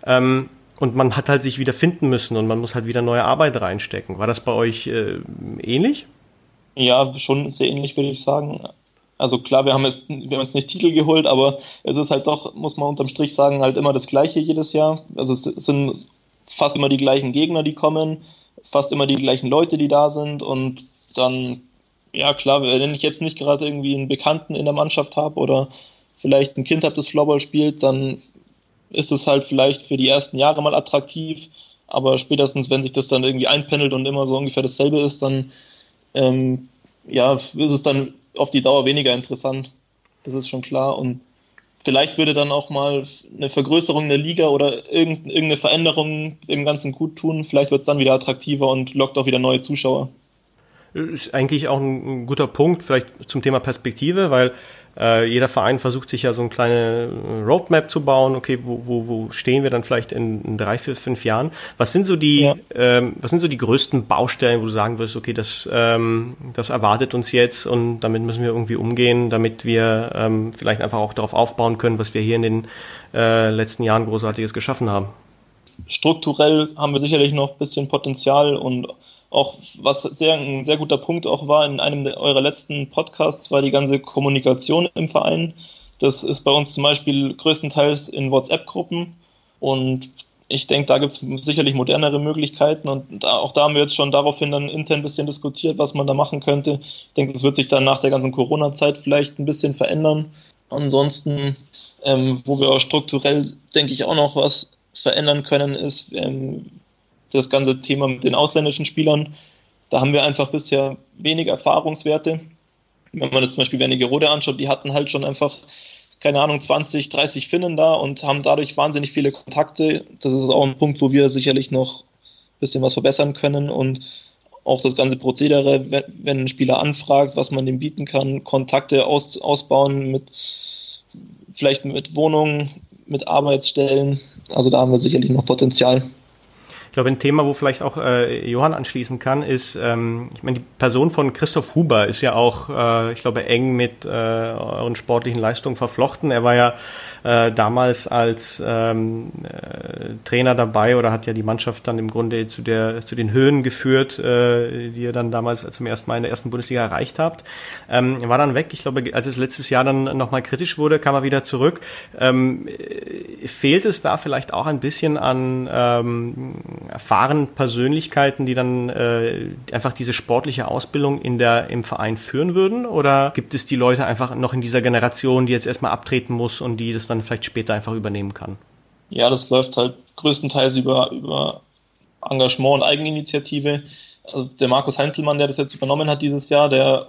Ähm, und man hat halt sich wieder finden müssen und man muss halt wieder neue Arbeit reinstecken. War das bei euch äh, ähnlich? Ja, schon sehr ähnlich, würde ich sagen. Also klar, wir haben jetzt, wir haben jetzt nicht Titel geholt, aber es ist halt doch, muss man unterm Strich sagen, halt immer das Gleiche jedes Jahr. Also es sind fast immer die gleichen Gegner, die kommen, fast immer die gleichen Leute, die da sind und dann, ja klar, wenn ich jetzt nicht gerade irgendwie einen Bekannten in der Mannschaft habe oder vielleicht ein Kind habe, das Floorball spielt, dann ist es halt vielleicht für die ersten Jahre mal attraktiv, aber spätestens, wenn sich das dann irgendwie einpendelt und immer so ungefähr dasselbe ist, dann ähm, ja, ist es dann auf die Dauer weniger interessant. Das ist schon klar. Und vielleicht würde dann auch mal eine Vergrößerung der Liga oder irgendeine Veränderung dem Ganzen gut tun. Vielleicht wird es dann wieder attraktiver und lockt auch wieder neue Zuschauer. Ist eigentlich auch ein guter Punkt, vielleicht zum Thema Perspektive, weil äh, jeder Verein versucht sich ja so eine kleine Roadmap zu bauen. Okay, wo, wo, wo stehen wir dann vielleicht in, in drei, vier, fünf Jahren? Was sind so die, ja. ähm, was sind so die größten Baustellen, wo du sagen wirst, okay, das, ähm, das erwartet uns jetzt und damit müssen wir irgendwie umgehen, damit wir ähm, vielleicht einfach auch darauf aufbauen können, was wir hier in den äh, letzten Jahren großartiges geschaffen haben? Strukturell haben wir sicherlich noch ein bisschen Potenzial und auch was sehr, ein sehr guter Punkt auch war in einem eurer letzten Podcasts, war die ganze Kommunikation im Verein. Das ist bei uns zum Beispiel größtenteils in WhatsApp-Gruppen und ich denke, da gibt es sicherlich modernere Möglichkeiten und da, auch da haben wir jetzt schon daraufhin dann intern ein bisschen diskutiert, was man da machen könnte. Ich denke, das wird sich dann nach der ganzen Corona-Zeit vielleicht ein bisschen verändern. Ansonsten, ähm, wo wir auch strukturell, denke ich, auch noch was verändern können, ist, ähm, das ganze Thema mit den ausländischen Spielern. Da haben wir einfach bisher wenig Erfahrungswerte. Wenn man jetzt zum Beispiel Wernigerode anschaut, die hatten halt schon einfach, keine Ahnung, 20, 30 Finnen da und haben dadurch wahnsinnig viele Kontakte. Das ist auch ein Punkt, wo wir sicherlich noch ein bisschen was verbessern können und auch das ganze Prozedere, wenn ein Spieler anfragt, was man dem bieten kann, Kontakte aus, ausbauen mit vielleicht mit Wohnungen, mit Arbeitsstellen. Also da haben wir sicherlich noch Potenzial glaube, ein Thema, wo vielleicht auch äh, Johann anschließen kann, ist, ähm, ich meine, die Person von Christoph Huber ist ja auch, äh, ich glaube, eng mit äh, euren sportlichen Leistungen verflochten. Er war ja äh, damals als ähm, äh, Trainer dabei oder hat ja die Mannschaft dann im Grunde zu der zu den Höhen geführt, äh, die ihr dann damals zum ersten Mal in der ersten Bundesliga erreicht habt. Ähm, war dann weg. Ich glaube, als es letztes Jahr dann nochmal kritisch wurde, kam er wieder zurück. Ähm, fehlt es da vielleicht auch ein bisschen an ähm, erfahrenen Persönlichkeiten, die dann äh, einfach diese sportliche Ausbildung in der im Verein führen würden? Oder gibt es die Leute einfach noch in dieser Generation, die jetzt erstmal abtreten muss und die das dann vielleicht später einfach übernehmen kann? Ja, das läuft halt größtenteils über, über Engagement und Eigeninitiative. Also der Markus Heinzelmann, der das jetzt übernommen hat dieses Jahr, der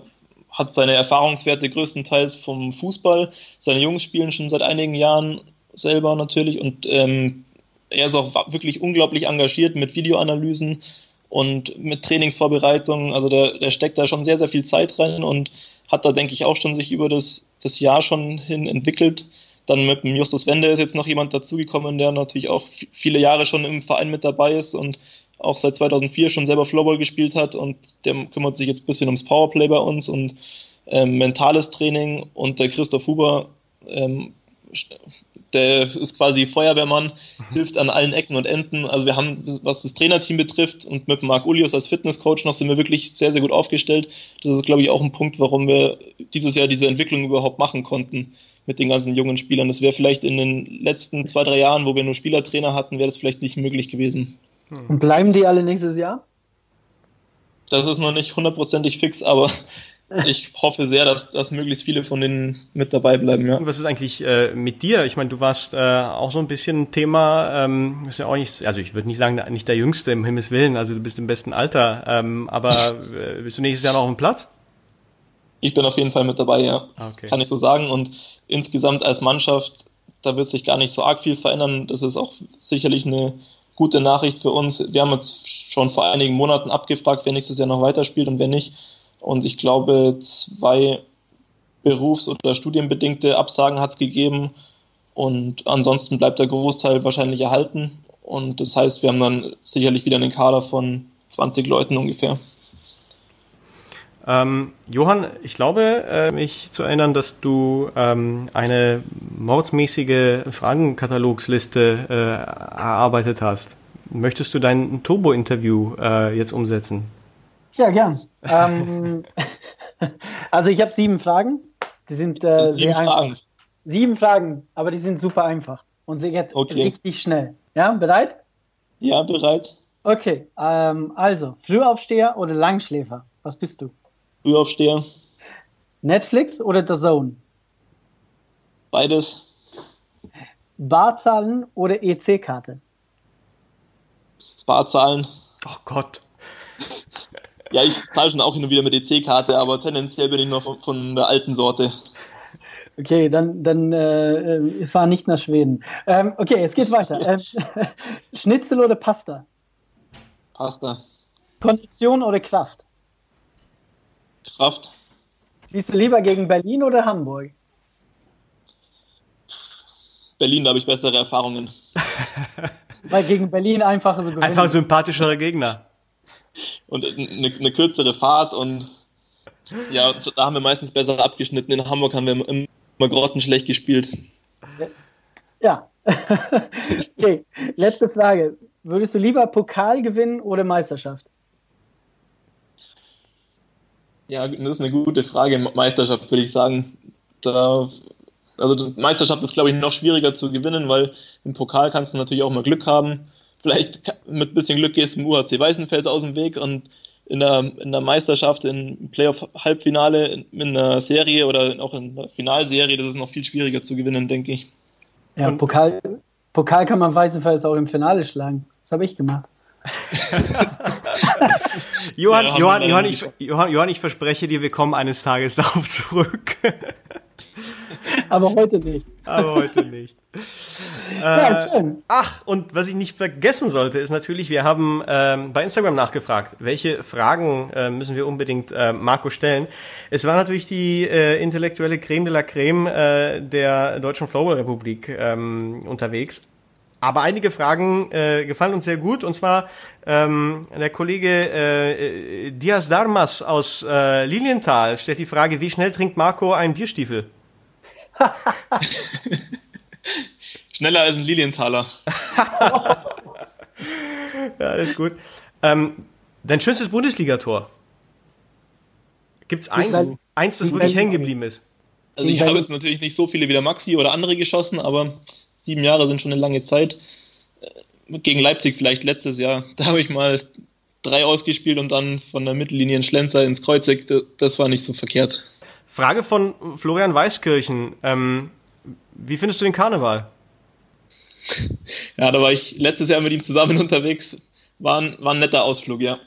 hat seine Erfahrungswerte größtenteils vom Fußball. Seine Jungs spielen schon seit einigen Jahren selber natürlich und ähm, er ist auch wirklich unglaublich engagiert mit Videoanalysen und mit Trainingsvorbereitungen. Also der, der steckt da schon sehr, sehr viel Zeit rein und hat da, denke ich, auch schon sich über das, das Jahr schon hin entwickelt. Dann mit dem Justus Wende ist jetzt noch jemand dazugekommen, der natürlich auch viele Jahre schon im Verein mit dabei ist und auch seit 2004 schon selber Floorball gespielt hat und der kümmert sich jetzt ein bisschen ums Powerplay bei uns und ähm, mentales Training und der Christoph Huber, ähm, der ist quasi Feuerwehrmann, mhm. hilft an allen Ecken und Enden. Also wir haben, was das Trainerteam betrifft und mit Marc Ulius als Fitnesscoach noch sind wir wirklich sehr, sehr gut aufgestellt. Das ist, glaube ich, auch ein Punkt, warum wir dieses Jahr diese Entwicklung überhaupt machen konnten mit den ganzen jungen Spielern. Das wäre vielleicht in den letzten zwei, drei Jahren, wo wir nur Spielertrainer hatten, wäre das vielleicht nicht möglich gewesen. Und bleiben die alle nächstes Jahr? Das ist noch nicht hundertprozentig fix, aber ich hoffe sehr, dass, dass möglichst viele von denen mit dabei bleiben. Ja. Was ist eigentlich äh, mit dir? Ich meine, du warst äh, auch so ein bisschen ein Thema, ähm, ist ja auch nicht, also ich würde nicht sagen, nicht der Jüngste im Himmels Willen, also du bist im besten Alter, ähm, aber äh, bist du nächstes Jahr noch auf dem Platz? Ich bin auf jeden Fall mit dabei, ja. Okay. Kann ich so sagen. Und insgesamt als Mannschaft, da wird sich gar nicht so arg viel verändern. Das ist auch sicherlich eine gute Nachricht für uns. Wir haben jetzt schon vor einigen Monaten abgefragt, wer nächstes Jahr noch weiterspielt und wer nicht. Und ich glaube, zwei berufs- oder studienbedingte Absagen hat es gegeben. Und ansonsten bleibt der Großteil wahrscheinlich erhalten. Und das heißt, wir haben dann sicherlich wieder einen Kader von 20 Leuten ungefähr. Ähm, Johann, ich glaube, äh, mich zu erinnern, dass du ähm, eine mordsmäßige Fragenkatalogsliste äh, erarbeitet hast. Möchtest du dein Turbo-Interview äh, jetzt umsetzen? Ja, gern. ähm, [laughs] also ich habe sieben Fragen. Die sind äh, sieben Fragen. einfach. Sieben Fragen, aber die sind super einfach und sie geht okay. richtig schnell. Ja, bereit? Ja, bereit. Okay, ähm, also Frühaufsteher oder Langschläfer? Was bist du? Frühaufsteher. Netflix oder The Zone? Beides. Barzahlen oder EC-Karte? Barzahlen. Ach oh Gott. Ja, ich zahle schon auch hin und wieder mit EC-Karte, aber tendenziell bin ich noch von, von der alten Sorte. Okay, dann, dann äh, fahr nicht nach Schweden. Ähm, okay, es geht weiter. Ähm, [laughs] Schnitzel oder Pasta? Pasta. Kondition oder Kraft? Kraft. Spielst du lieber gegen Berlin oder Hamburg? Berlin, da habe ich bessere Erfahrungen. Weil gegen Berlin einfach so gewinnen. Einfach sympathischere Gegner. Und eine, eine, kürzere Fahrt und ja, da haben wir meistens besser abgeschnitten. In Hamburg haben wir immer grottenschlecht gespielt. Ja. [laughs] okay, letzte Frage. Würdest du lieber Pokal gewinnen oder Meisterschaft? Ja, das ist eine gute Frage. Meisterschaft würde ich sagen. Da, also Meisterschaft ist, glaube ich, noch schwieriger zu gewinnen, weil im Pokal kannst du natürlich auch mal Glück haben. Vielleicht mit ein bisschen Glück gehst du im UHC Weißenfels aus dem Weg und in der, in der Meisterschaft, im Playoff-Halbfinale, in, in einer Serie oder auch in der Finalserie, das ist noch viel schwieriger zu gewinnen, denke ich. Ja, Pokal, Pokal kann man Weißenfels auch im Finale schlagen. Das habe ich gemacht. [laughs] Johann, ja, Johann, Johann, ich, Johann, Johann, ich verspreche dir, wir kommen eines Tages [laughs] darauf zurück. Aber heute nicht. Aber heute nicht. Ja, äh, schön. Ach, und was ich nicht vergessen sollte, ist natürlich, wir haben ähm, bei Instagram nachgefragt, welche Fragen äh, müssen wir unbedingt äh, Marco stellen. Es war natürlich die äh, intellektuelle Creme de la Creme äh, der Deutschen Flowball Republik ähm, unterwegs. Aber einige Fragen äh, gefallen uns sehr gut. Und zwar ähm, der Kollege äh, äh Diaz Darmas aus äh, Lilienthal stellt die Frage, wie schnell trinkt Marco einen Bierstiefel? [laughs] Schneller als ein Lilienthaler. [laughs] ja, das ist gut. Ähm, dein schönstes Bundesligator? Gibt es eins, eins, das wirklich hängen geblieben ist? Also ich habe jetzt natürlich nicht so viele wie der Maxi oder andere geschossen, aber sieben Jahre sind schon eine lange Zeit. Äh, gegen Leipzig vielleicht letztes Jahr, [laughs] da habe ich mal drei ausgespielt und dann von der Mittellinie in Schlenzer ins Kreuzeck. Das war nicht so verkehrt. Frage von Florian Weiskirchen. Ähm, wie findest du den Karneval? Ja, da war ich letztes Jahr mit ihm zusammen [laughs] unterwegs. War ein, war ein netter Ausflug, ja.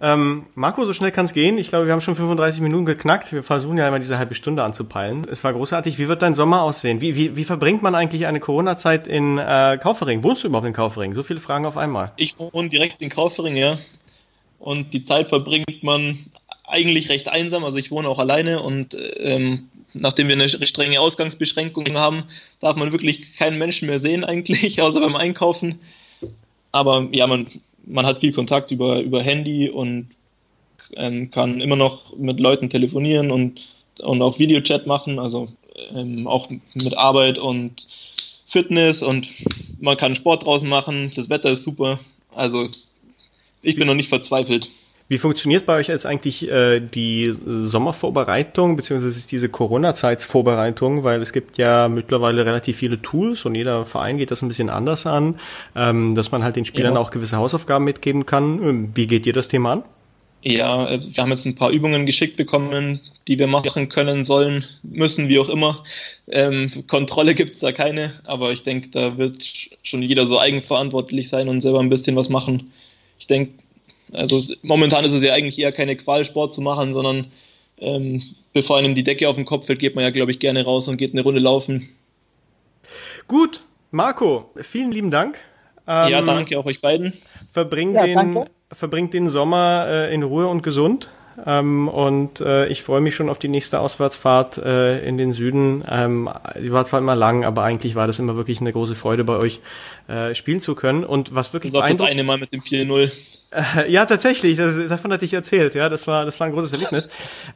Ähm, Marco, so schnell kann es gehen. Ich glaube, wir haben schon 35 Minuten geknackt. Wir versuchen ja immer diese halbe Stunde anzupeilen. Es war großartig. Wie wird dein Sommer aussehen? Wie, wie, wie verbringt man eigentlich eine Corona-Zeit in äh, Kaufering? Wohnst du überhaupt in Kaufering? So viele Fragen auf einmal. Ich wohne direkt in Kaufering, ja. Und die Zeit verbringt man eigentlich recht einsam. Also ich wohne auch alleine und ähm, nachdem wir eine strenge Ausgangsbeschränkung haben, darf man wirklich keinen Menschen mehr sehen eigentlich, [laughs] außer beim Einkaufen. Aber ja, man, man hat viel Kontakt über, über Handy und ähm, kann immer noch mit Leuten telefonieren und, und auch Videochat machen, also ähm, auch mit Arbeit und Fitness und man kann Sport draußen machen, das Wetter ist super. Also ich bin noch nicht verzweifelt. Wie funktioniert bei euch jetzt eigentlich äh, die Sommervorbereitung beziehungsweise diese Corona-Zeitsvorbereitung? Weil es gibt ja mittlerweile relativ viele Tools und jeder Verein geht das ein bisschen anders an, ähm, dass man halt den Spielern ja. auch gewisse Hausaufgaben mitgeben kann. Ähm, wie geht ihr das Thema an? Ja, äh, wir haben jetzt ein paar Übungen geschickt bekommen, die wir machen können, sollen, müssen, wie auch immer. Ähm, Kontrolle gibt es da keine, aber ich denke, da wird schon jeder so eigenverantwortlich sein und selber ein bisschen was machen. Ich denke, also momentan ist es ja eigentlich eher keine Qual, Sport zu machen, sondern ähm, bevor einem die Decke auf den Kopf fällt, geht man ja, glaube ich, gerne raus und geht eine Runde laufen. Gut, Marco, vielen lieben Dank. Ähm, ja, danke auch euch beiden. Verbringt ja, den, verbringt den Sommer äh, in Ruhe und gesund. Ähm, und äh, ich freue mich schon auf die nächste Auswärtsfahrt äh, in den Süden. Ähm, die war zwar immer lang, aber eigentlich war das immer wirklich eine große Freude bei euch äh, spielen zu können. Und was wirklich also das eine Mal mit dem 4-0. Äh, ja, tatsächlich, das, davon hatte ich erzählt, ja, das war, das war ein großes Erlebnis.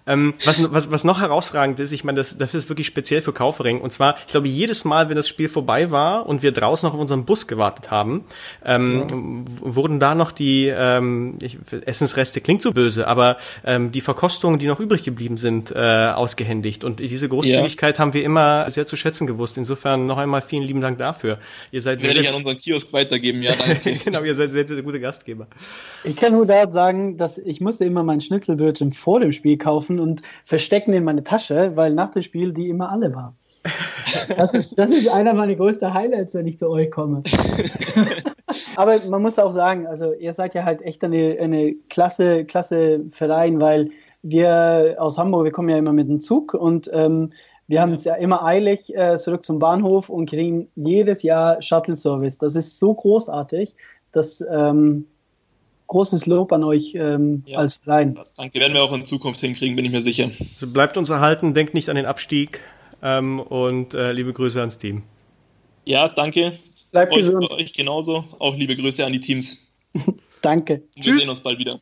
Ähm, was, was, was noch herausragend ist, ich meine, das, das ist wirklich speziell für Kaufering, und zwar, ich glaube, jedes Mal, wenn das Spiel vorbei war und wir draußen noch auf unserem Bus gewartet haben, ähm, ja. wurden da noch die ähm, ich, Essensreste, klingt so böse, aber ähm, die Verkostungen, die noch übrig geblieben sind, äh, ausgehändigt. Und diese Großzügigkeit ja. haben wir immer sehr zu schätzen gewusst. Insofern noch einmal vielen lieben Dank dafür. Ihr seid Werde sehr, ich an unseren Kiosk weitergeben, ja, danke. [laughs] genau, ihr seid sehr, sehr gute Gastgeber. Ich kann nur da sagen, dass ich musste immer mein Schnitzelbrötchen vor dem Spiel kaufen und verstecken in meine Tasche, weil nach dem Spiel die immer alle waren. [laughs] Das ist, das ist einer meiner größten Highlights, wenn ich zu euch komme. [laughs] Aber man muss auch sagen, also ihr seid ja halt echt eine, eine klasse, klasse Verein, weil wir aus Hamburg, wir kommen ja immer mit dem Zug und ähm, wir haben es ja immer eilig äh, zurück zum Bahnhof und kriegen jedes Jahr Shuttle-Service. Das ist so großartig, dass ähm, großes Lob an euch ähm, ja. als Verein. Danke, werden wir auch in Zukunft hinkriegen, bin ich mir sicher. Also bleibt uns erhalten, denkt nicht an den Abstieg ähm, und äh, liebe Grüße ans Team. Ja, danke. Bleibt euch, gesund. Euch genauso. Auch liebe Grüße an die Teams. [laughs] danke. Wir Tschüss. sehen uns bald wieder.